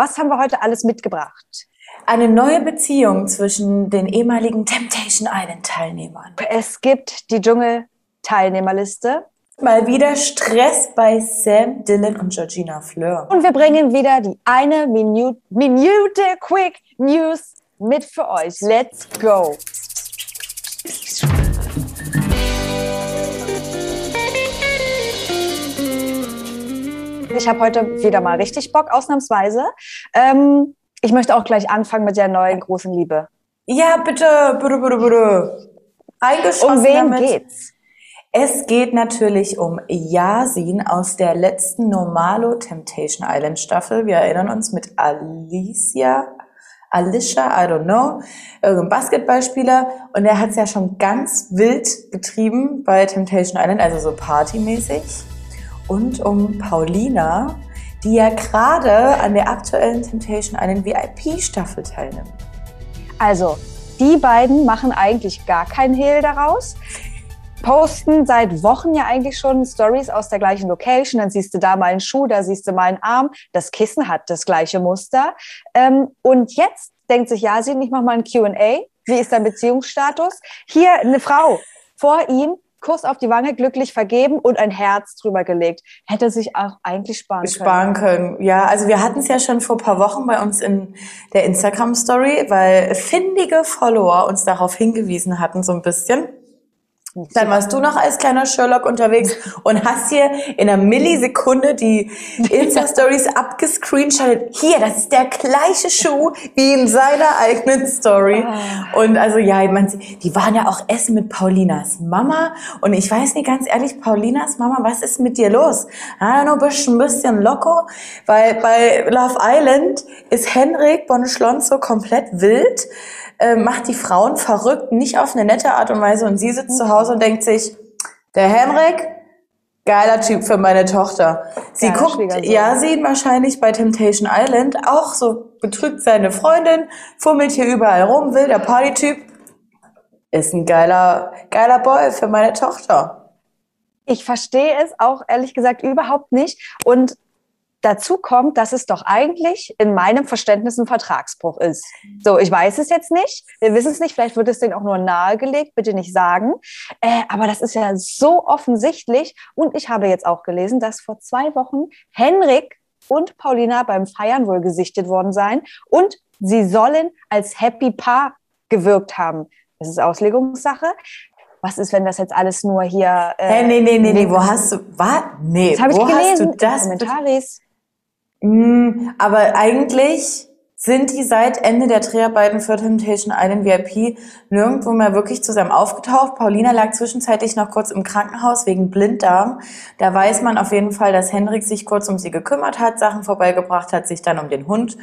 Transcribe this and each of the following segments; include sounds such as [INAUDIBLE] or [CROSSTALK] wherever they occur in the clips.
Was haben wir heute alles mitgebracht? Eine neue Beziehung zwischen den ehemaligen Temptation Island Teilnehmern. Es gibt die Dschungel-Teilnehmerliste. Mal wieder Stress bei Sam, Dylan und Georgina Fleur. Und wir bringen wieder die eine Minute, Minute Quick News mit für euch. Let's go! Ich habe heute wieder mal richtig Bock, ausnahmsweise. Ähm, ich möchte auch gleich anfangen mit der neuen großen Liebe. Ja, bitte, bitte, bitte, bitte. Eingeschossen um wen damit. geht's? Es geht natürlich um Yasin aus der letzten Normalo Temptation Island Staffel. Wir erinnern uns mit Alicia, Alicia, I don't know, irgendein Basketballspieler. Und er hat es ja schon ganz wild getrieben bei Temptation Island, also so partymäßig und um Paulina, die ja gerade an der aktuellen Temptation einen VIP-Staffel teilnimmt. Also, die beiden machen eigentlich gar keinen Hehl daraus. Posten seit Wochen ja eigentlich schon Stories aus der gleichen Location. Dann siehst du da mal einen Schuh, da siehst du mal einen Arm. Das Kissen hat das gleiche Muster. Ähm, und jetzt denkt sich Yasin, ich mache mal ein Q&A. Wie ist dein Beziehungsstatus? Hier eine Frau vor ihm Kuss auf die Wange, glücklich vergeben und ein Herz drüber gelegt. Hätte sich auch eigentlich sparen können. Sparen können, ja. Also wir hatten es ja schon vor paar Wochen bei uns in der Instagram-Story, weil findige Follower uns darauf hingewiesen hatten, so ein bisschen. Dann warst du noch als kleiner Sherlock unterwegs und hast hier in einer Millisekunde die Insta-Stories [LAUGHS] abgescreenshottet. Hier, das ist der gleiche Schuh wie in seiner eigenen Story. Ah. Und also ja, man, die waren ja auch essen mit Paulinas Mama. Und ich weiß nicht ganz ehrlich, Paulinas Mama, was ist mit dir los? Ah, nur bist ein bisschen loco, weil bei Love Island ist Henrik Bonneschlonzo komplett wild äh, macht die Frauen verrückt, nicht auf eine nette Art und Weise. Und sie sitzt zu Hause und denkt sich, der Henrik, geiler Typ für meine Tochter. Sie Geiler guckt ja sie wahrscheinlich bei Temptation Island auch so betrügt seine Freundin, fummelt hier überall rum, will der Partytyp. Ist ein geiler, geiler Boy für meine Tochter. Ich verstehe es auch ehrlich gesagt überhaupt nicht. Und Dazu kommt, dass es doch eigentlich in meinem Verständnis ein Vertragsbruch ist. So, ich weiß es jetzt nicht. Wir wissen es nicht. Vielleicht wird es denen auch nur nahegelegt. Bitte nicht sagen. Äh, aber das ist ja so offensichtlich. Und ich habe jetzt auch gelesen, dass vor zwei Wochen Henrik und Paulina beim Feiern wohl gesichtet worden seien. Und sie sollen als Happy Paar gewirkt haben. Das ist Auslegungssache was ist, wenn das jetzt alles nur hier. Äh, hey, nee, nee, nee, nee, wo hast du, was? Nee, das habe ich gelesen. Hast du das? Kommentaris. Mm, aber eigentlich sind die seit Ende der Dreharbeiten für Temptation Island VIP nirgendwo mehr wirklich zusammen aufgetaucht. Paulina lag zwischenzeitlich noch kurz im Krankenhaus wegen Blinddarm. Da weiß man auf jeden Fall, dass Henrik sich kurz um sie gekümmert hat, Sachen vorbeigebracht hat, sich dann um den Hund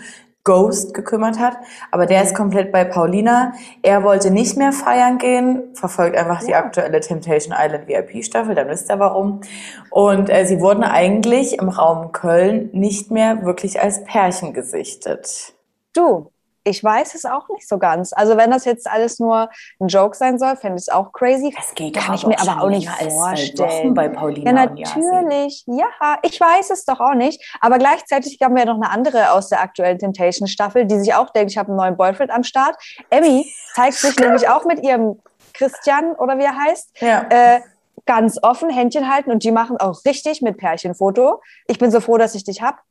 Ghost gekümmert hat. Aber der ist komplett bei Paulina. Er wollte nicht mehr feiern gehen, verfolgt einfach ja. die aktuelle Temptation Island VIP-Staffel, dann wisst ihr warum. Und äh, sie wurden eigentlich im Raum Köln nicht mehr wirklich als Pärchen gesichtet. Du, ich weiß es auch nicht so ganz. Also wenn das jetzt alles nur ein Joke sein soll, fände ich es auch crazy. Das geht Kann ich mir aber auch nicht vorstellen. bei Paulina ja, natürlich. Ja, ich weiß es doch auch nicht. Aber gleichzeitig haben wir ja noch eine andere aus der aktuellen Temptation Staffel, die sich auch denkt, ich habe einen neuen Boyfriend am Start. Emmy zeigt sich nämlich auch mit ihrem Christian oder wie er heißt. Ja. Äh, ganz offen, Händchen halten und die machen auch richtig mit Pärchenfoto. Ich bin so froh, dass ich dich hab.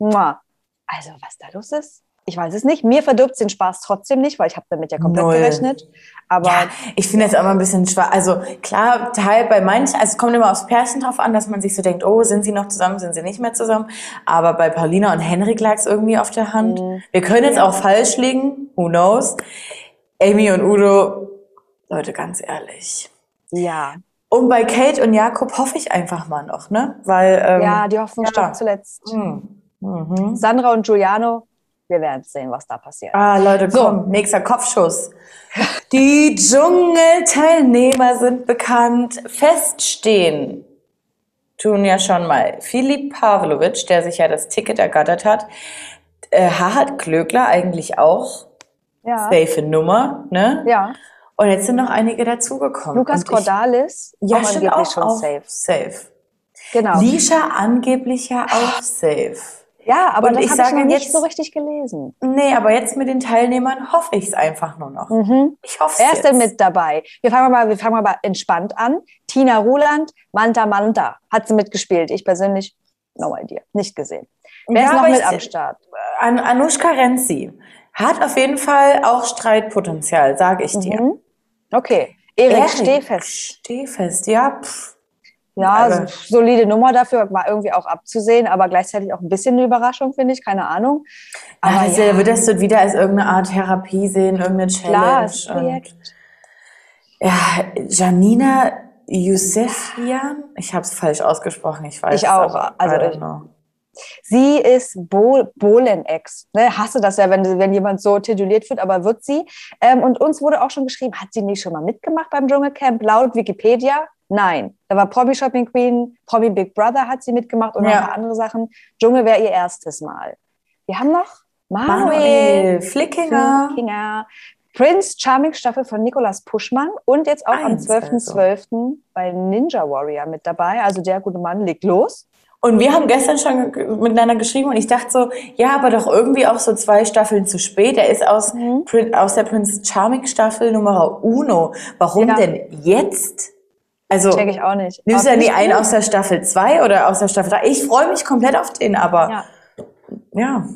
Also, was da los ist? Ich weiß es nicht. Mir verdirbt den Spaß trotzdem nicht, weil ich habe damit ja komplett Null. gerechnet. Aber ja, ich finde es immer ein bisschen schwer. Also klar, Teil bei manchen, also es kommt immer aufs Pärchen drauf an, dass man sich so denkt, oh, sind sie noch zusammen, sind sie nicht mehr zusammen. Aber bei Paulina und Henrik lag es irgendwie auf der Hand. Mhm. Wir können jetzt auch falsch liegen, who knows. Amy und Udo, Leute, ganz ehrlich. Ja. Und bei Kate und Jakob hoffe ich einfach mal noch, ne? Weil ähm, ja, die Hoffnung ja. stirbt zuletzt. Mhm. Mhm. Sandra und Giuliano wir werden sehen, was da passiert. Ah, Leute, so. komm, nächster Kopfschuss. Die Dschungelteilnehmer sind bekannt. Feststehen tun ja schon mal Filip Pavlovic, der sich ja das Ticket ergattert hat. Äh, Harald Klögler eigentlich auch. Ja. Safe Nummer, ne? Ja. Und jetzt sind noch einige dazugekommen. Lukas Cordalis, ja, auch angeblich auch, schon auch safe. Safe. Genau. Lisha angeblich ja auch safe. Ja, aber Und das ich habe ich noch nicht jetzt- so richtig gelesen. Nee, aber jetzt mit den Teilnehmern hoffe ich es einfach nur noch. Mhm. Ich hoffe Wer es ist denn mit dabei? Wir fangen mal, wir fangen mal entspannt an. Tina Ruland, Manta Manta hat sie mitgespielt. Ich persönlich, no idea, nicht gesehen. Wer Ja, ist noch mit ich- am Start? An Anushka Renzi hat auf jeden Fall auch Streitpotenzial, sage ich dir. Mhm. Okay. Erik Erik Stehfest. Stehfest, ja. Pff. Ja, Also- so- solide Nummer dafür, war irgendwie auch abzusehen, aber gleichzeitig auch ein bisschen eine Überraschung, finde ich, keine Ahnung. Aber Aber das ja, wird das wieder als irgendeine Art Therapie sehen, irgendeine Challenge. klar, Projekt. ja, Janina Yusefian, ich habe es falsch ausgesprochen, ich weiß Ich auch, aber also ich-. Sie ist Bo Bohlen-Ex. Ne, hasse das ja, wenn, wenn jemand so tituliert wird, aber wird sie. Ähm, und uns wurde auch schon geschrieben, hat sie nicht schon mal mitgemacht beim Dschungelcamp? Laut Wikipedia, nein. Da war Promi Shopping Queen, Promi Big Brother hat sie mitgemacht und noch Ja. ein paar andere Sachen. Dschungel wäre ihr erstes Mal. Wir haben noch Manuel Manuel Flickinger. Flickinger. Prince Charming Staffel von Nicolas Puschmann und jetzt auch am Eins also. 12.12. bei Ninja Warrior mit dabei. Also der gute Mann legt los. Und wir haben gestern schon miteinander geschrieben und ich dachte so, ja, aber doch irgendwie auch so zwei Staffeln zu spät. Er ist aus, Mhm. Aus der Prince Charming Staffel Nummer Uno. Warum Ja. denn jetzt? Also, Check ich auch nicht. nimmst du ja nie einen aus der Staffel 2 oder aus der Staffel 3? Ich freue mich komplett auf den, aber Ja. ja.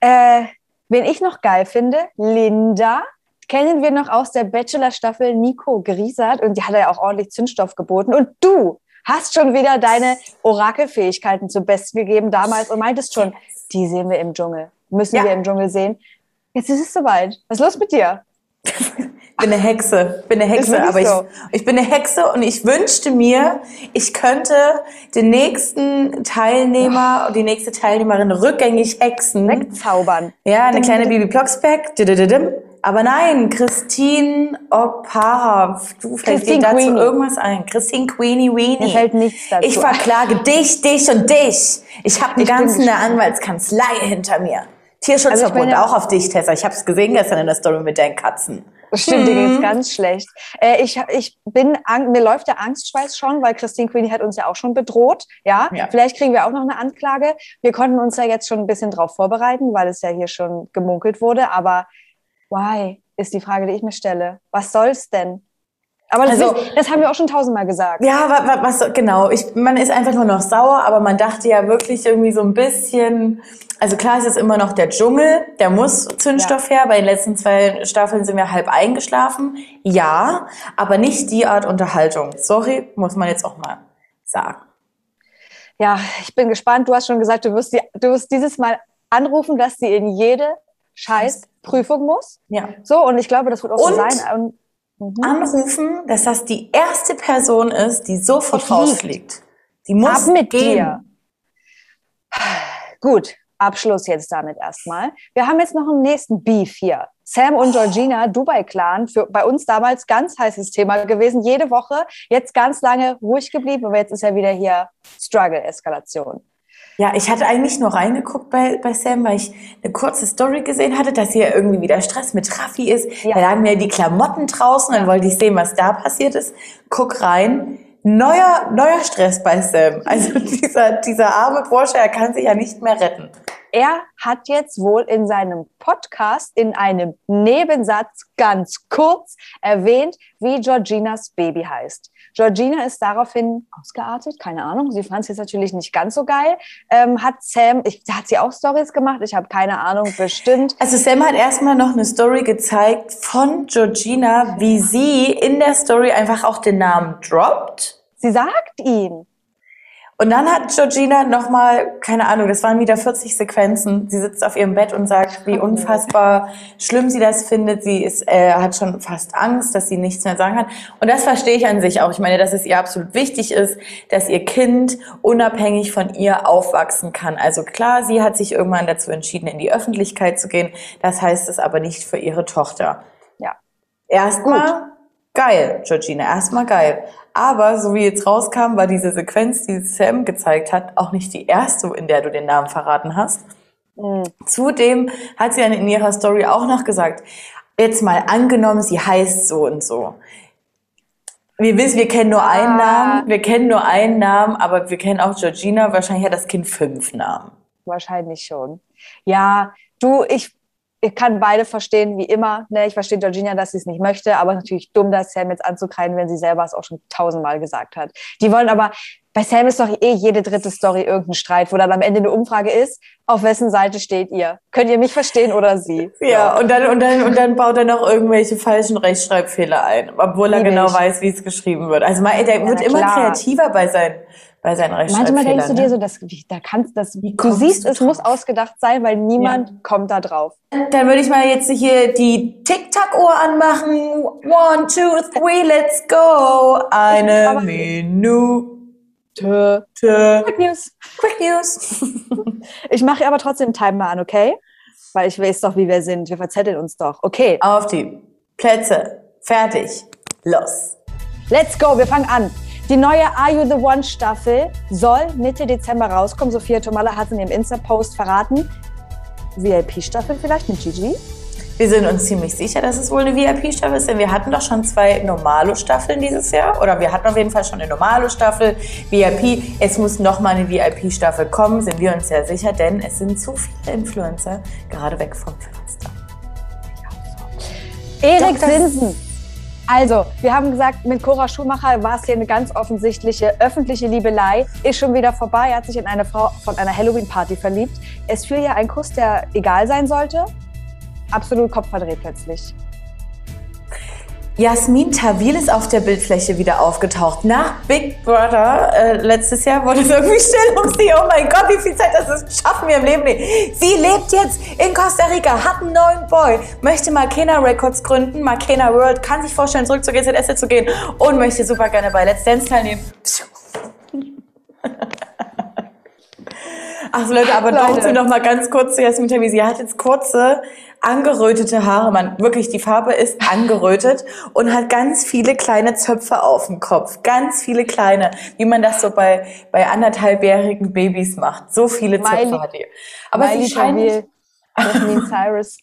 Äh, wen ich noch geil finde, Linda. Kennen wir noch aus der Bachelor-Staffel Nico Griesert und die hat ja auch ordentlich Zündstoff geboten. Und du hast schon wieder deine Orakelfähigkeiten zum Besten gegeben damals und meintest schon, die sehen wir im Dschungel. Müssen Ja. wir im Dschungel sehen. Jetzt ist es soweit. Was ist los mit dir? [LAUGHS] bin eine Hexe, bin eine Hexe, aber ich, so. ich bin eine Hexe und ich wünschte mir, ich könnte den nächsten Teilnehmer und die nächste Teilnehmerin rückgängig hexen. Wegzaubern. Ja, eine kleine Bibi Blocksberg. Aber nein, Christine O'Para. Du fällt dir dazu Queenie. irgendwas ein? Christine Queenie Weenie. Mir fällt nichts dazu. ich verklage dich, dich und dich. Ich habe Ich eine gespannt. Anwaltskanzlei hinter mir. Tierschutzverbund Also ich auch auf dich, Tessa. Ich habe es gesehen gestern in der Story mit deinen Katzen. Das stimmt, dir Mhm. geht's ganz schlecht. Äh, ich, ich bin, mir läuft der Angstschweiß schon, weil Christine Queenie hat uns ja auch schon bedroht. Ja? Ja. vielleicht kriegen wir auch noch eine Anklage. Wir konnten uns ja jetzt schon ein bisschen drauf vorbereiten, weil es ja hier schon gemunkelt wurde. Aber why ist die Frage, die ich mir stelle. Was soll's denn? Aber das, Also- ist, das haben wir auch schon tausendmal gesagt. Ja, wa- wa- was, genau. Ich, man ist einfach nur noch sauer, aber man dachte ja wirklich irgendwie so ein bisschen, also klar ist es immer noch der Dschungel, der muss Zündstoff her. Bei den letzten zwei Staffeln sind wir halb eingeschlafen. Ja, aber nicht die Art Unterhaltung. Sorry, muss man jetzt auch mal sagen. Ja, ich bin gespannt. Du hast schon gesagt, du wirst, die, du wirst dieses Mal anrufen, dass sie in jede scheiß Prüfung muss. Ja. So, und ich glaube, das wird auch so Und- sein. Und, mhm. Anrufen, dass das die erste Person ist, die sofort fliegt. rausfliegt. Die muss Ab mit gehen. dir. Gut, Abschluss jetzt damit erstmal. Wir haben jetzt noch einen nächsten Beef hier. Sam und Georgina, Dubai-Clan, für bei uns damals ganz heißes Thema gewesen. Jede Woche, jetzt ganz lange ruhig geblieben, aber jetzt ist ja wieder hier Struggle-Eskalation. Ja, ich hatte eigentlich nur reingeguckt bei, bei Sam, weil ich eine kurze Story gesehen hatte, dass hier irgendwie wieder Stress mit Raffi ist. Ja. Da lagen mir die Klamotten draußen, dann wollte ich sehen, was da passiert ist. Guck rein. Neuer, neuer Stress bei Sam. Also [LAUGHS] dieser, dieser arme Bursche, er kann sich ja nicht mehr retten. Er hat jetzt wohl in seinem Podcast in einem Nebensatz ganz kurz erwähnt, wie Georginas Baby heißt. Georgina ist daraufhin ausgeartet, keine Ahnung. Sie fand es jetzt natürlich nicht ganz so geil. Ähm, hat Sam, ich, hat sie auch Stories gemacht? Ich habe keine Ahnung, bestimmt. Also Sam hat erstmal noch eine Story gezeigt von Georgina, wie sie in der Story einfach auch den Namen droppt. Sie sagt ihn. Und dann hat Georgina nochmal, keine Ahnung, das waren wieder 40 Sequenzen. Sie sitzt auf ihrem Bett und sagt, wie unfassbar schlimm sie das findet. Sie ist, äh, hat schon fast Angst, dass sie nichts mehr sagen kann. Und das verstehe ich an sich auch. Ich meine, dass es ihr absolut wichtig ist, dass ihr Kind unabhängig von ihr aufwachsen kann. Also klar, sie hat sich irgendwann dazu entschieden, in die Öffentlichkeit zu gehen. Das heißt es aber nicht für ihre Tochter. Ja. Erstmal geil, Georgina, erstmal geil. Aber so wie jetzt rauskam, war diese Sequenz, die Sam gezeigt hat, auch nicht die erste, in der du den Namen verraten hast. Mhm. Zudem hat sie dann in ihrer Story auch noch gesagt, jetzt mal angenommen, sie heißt so und so. Wir wissen, wir kennen nur einen Ah. Namen, wir kennen nur einen Namen, aber wir kennen auch Georgina, wahrscheinlich hat das Kind fünf Namen. Wahrscheinlich schon. Ja, du, ich, ich kann beide verstehen, wie immer. Ne? Ich verstehe Georgina, dass sie es nicht möchte, aber natürlich dumm, das Sam jetzt anzukreiden, wenn sie selber es auch schon tausendmal gesagt hat. Die wollen aber, bei Sam ist doch eh jede dritte Story irgendein Streit, wo dann am Ende eine Umfrage ist, auf wessen Seite steht ihr? Könnt ihr mich verstehen oder sie? [LAUGHS] Ja, und dann, und dann, und dann baut er noch irgendwelche falschen Rechtschreibfehler ein, obwohl er Lieb genau ich. weiß, wie es geschrieben wird. Also mal, der Ja, wird immer klar. kreativer bei seinen, bei seinen Rechtschreibfehlern. Manchmal denkst du dir ne? so, das, wie- da kannst das, du kommst siehst, du es muss ausgedacht sein, weil niemand kommt da drauf. Dann würde ich mal jetzt hier die Tic-Tac-Uhr anmachen. One, two, three, let's go. Eine Aber- Minute. Quick News. Quick News. [LAUGHS] Ich mache aber trotzdem einen Timer an, okay? Weil ich weiß doch, wie wir sind. Wir verzetteln uns doch. Okay, Auf die Plätze. Fertig. Los. let's go. Wir fangen an. Die neue Are You the One Staffel soll Mitte Dezember rauskommen. Sophia Tomalla hat es in ihrem Insta-Post verraten. VIP-Staffel vielleicht mit Gigi? Wir sind uns ziemlich sicher, dass es wohl eine VIP-Staffel ist, denn wir hatten doch schon zwei Normalo-Staffeln dieses Jahr. Oder wir hatten auf jeden Fall schon eine Normalo-Staffel, VIP. Es muss nochmal eine VIP-Staffel kommen, sind wir uns sehr sicher, denn es sind zu viele Influencer gerade weg vom Fenster. Erik Sinsen. Also, wir haben gesagt, mit Cora Schumacher war es hier eine ganz offensichtliche öffentliche Liebelei. Ist schon wieder vorbei. Er hat sich in eine Frau von einer Halloween-Party verliebt. Es fiel ja ein Kuss, der egal sein sollte. Absolut Kopf verdreht plötzlich. Jasmin Tawil ist auf der Bildfläche wieder aufgetaucht. Nach Big Brother äh, letztes Jahr wurde es irgendwie still um sie. Oh mein Gott, wie viel Zeit das ist, schaffen wir im Leben nicht. Sie lebt jetzt in Costa Rica, hat einen neuen Boy, möchte Makena Records gründen, Makena World, kann sich vorstellen, zurück zur GZS zu gehen und möchte super gerne bei Let's Dance teilnehmen. Ach so, Leute, aber Leute. doch noch mal ganz kurz zu Jasmin Tawil. Sie hat jetzt kurze, angerötete Haare. Man, wirklich, die Farbe ist [LAUGHS] angerötet und hat ganz viele kleine Zöpfe auf dem Kopf. Ganz viele kleine, wie man das so bei, bei anderthalbjährigen Babys macht. So viele Zöpfe Miley- hat die. Aber Miley sie scheint, Jasmin [LAUGHS] Cyrus.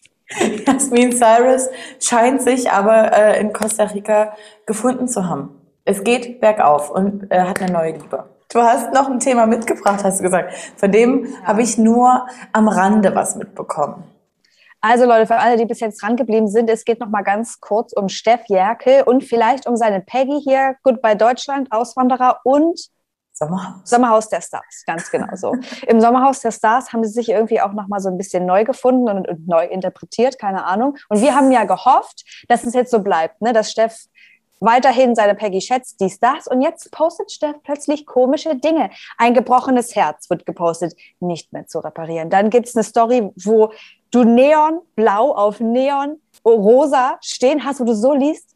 Jasmin Cyrus scheint sich aber äh, in Costa Rica gefunden zu haben. Es geht bergauf und äh, hat eine neue Liebe. Du hast noch ein Thema mitgebracht, hast du gesagt. Von dem habe ich nur am Rande was mitbekommen. Also Leute, für alle, die bis jetzt dran geblieben sind, es geht noch mal ganz kurz um Steff Jerkel und vielleicht um seine Peggy hier, Goodbye Deutschland, Auswanderer und Sommerhaus. Sommerhaus der Stars, ganz genau so. [LAUGHS] Im Sommerhaus der Stars haben sie sich irgendwie auch noch mal so ein bisschen neu gefunden und, und neu interpretiert, keine Ahnung. Und wir haben ja gehofft, dass es jetzt so bleibt, ne? dass Steff weiterhin seine Peggy schätzt, dies, das. Und jetzt postet Steff plötzlich komische Dinge. Ein gebrochenes Herz wird gepostet, nicht mehr zu reparieren. Dann gibt's eine Story, wo du Neonblau auf Neon rosa stehen hast, wo du so liest,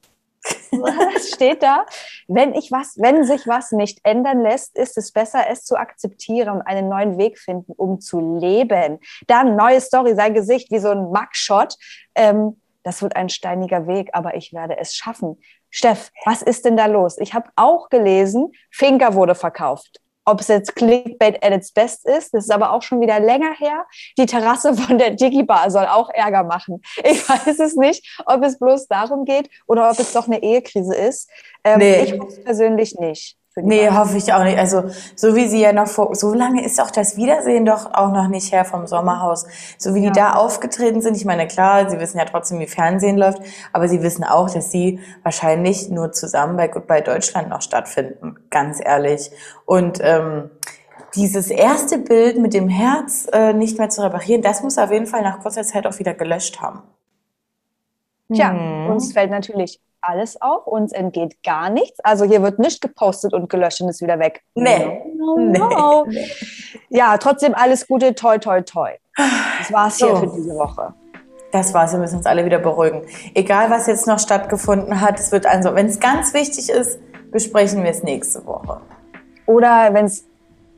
was [LAUGHS] steht da? Wenn ich was, wenn sich was nicht ändern lässt, ist es besser, es zu akzeptieren und einen neuen Weg finden, um zu leben. Dann neue Story, sein Gesicht wie so ein Mugshot. Ähm, das wird ein steiniger Weg, aber ich werde es schaffen. Steff, was ist denn da los? Ich habe auch gelesen, Finker wurde verkauft. Ob es jetzt Clickbait at its best ist, das ist aber auch schon wieder länger her. Die Terrasse von der Digibar soll auch Ärger machen. Ich [LAUGHS] weiß es nicht, ob es bloß darum geht oder ob es doch eine Ehekrise ist. Ähm, Nee. Ich persönlich nicht. Nee, beiden. hoffe ich auch nicht. Also, so wie sie ja noch vor, so lange ist auch das Wiedersehen doch auch noch nicht her vom Sommerhaus. So wie die Ja. da aufgetreten sind. Ich meine, klar, sie wissen ja trotzdem, wie Fernsehen läuft, aber sie wissen auch, dass sie wahrscheinlich nur zusammen bei Goodbye Deutschland noch stattfinden. Ganz ehrlich. Und, ähm, dieses erste Bild mit dem Herz äh, nicht mehr zu reparieren, das muss auf jeden Fall nach kurzer Zeit auch wieder gelöscht haben. Tja, Mhm. uns fällt natürlich alles auf, uns entgeht gar nichts. Also hier wird nicht gepostet und gelöscht und ist wieder weg. Nee. No, no. Ja, trotzdem alles Gute, toi, toi, toi. Das war's hier So. für diese Woche. Das war's, wir müssen uns alle wieder beruhigen. Egal, was jetzt noch stattgefunden hat, es wird also, wenn es ganz wichtig ist, besprechen wir es nächste Woche. Oder wenn es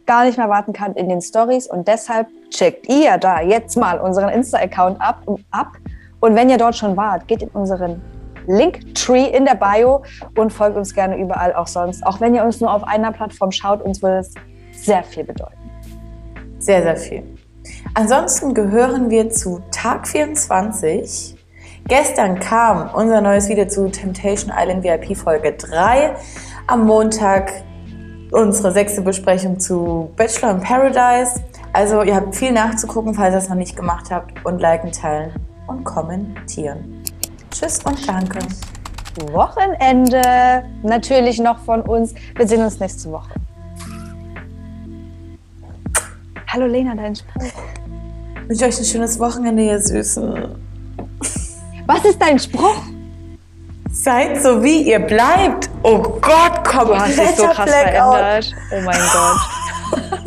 gar nicht mehr warten kann in den Stories und deshalb checkt ihr da jetzt mal unseren Insta-Account ab, ab. Und wenn ihr dort schon wart, geht in unseren Linktree in der Bio und folgt uns gerne überall auch sonst. Auch wenn ihr uns nur auf einer Plattform schaut, uns würde es sehr viel bedeuten. Sehr, sehr viel. Ansonsten gehören wir zu Tag 24. Gestern kam unser neues Video zu Temptation Island VIP Folge 3. Am Montag unsere sechste Besprechung zu Bachelor in Paradise. Also ihr habt viel nachzugucken, falls ihr es noch nicht gemacht habt. Und liken, teilen und kommentieren. Tschüss und danke. Wochenende natürlich noch von uns. Wir sehen uns nächste Woche. Hallo Lena, dein Spruch. Ich wünsche euch ein schönes Wochenende, ihr Süßen. Was ist dein Spruch? Seid so, wie ihr bleibt. Oh Gott, komm, Du hast dich so krass verändert. Oh mein Gott. [LAUGHS]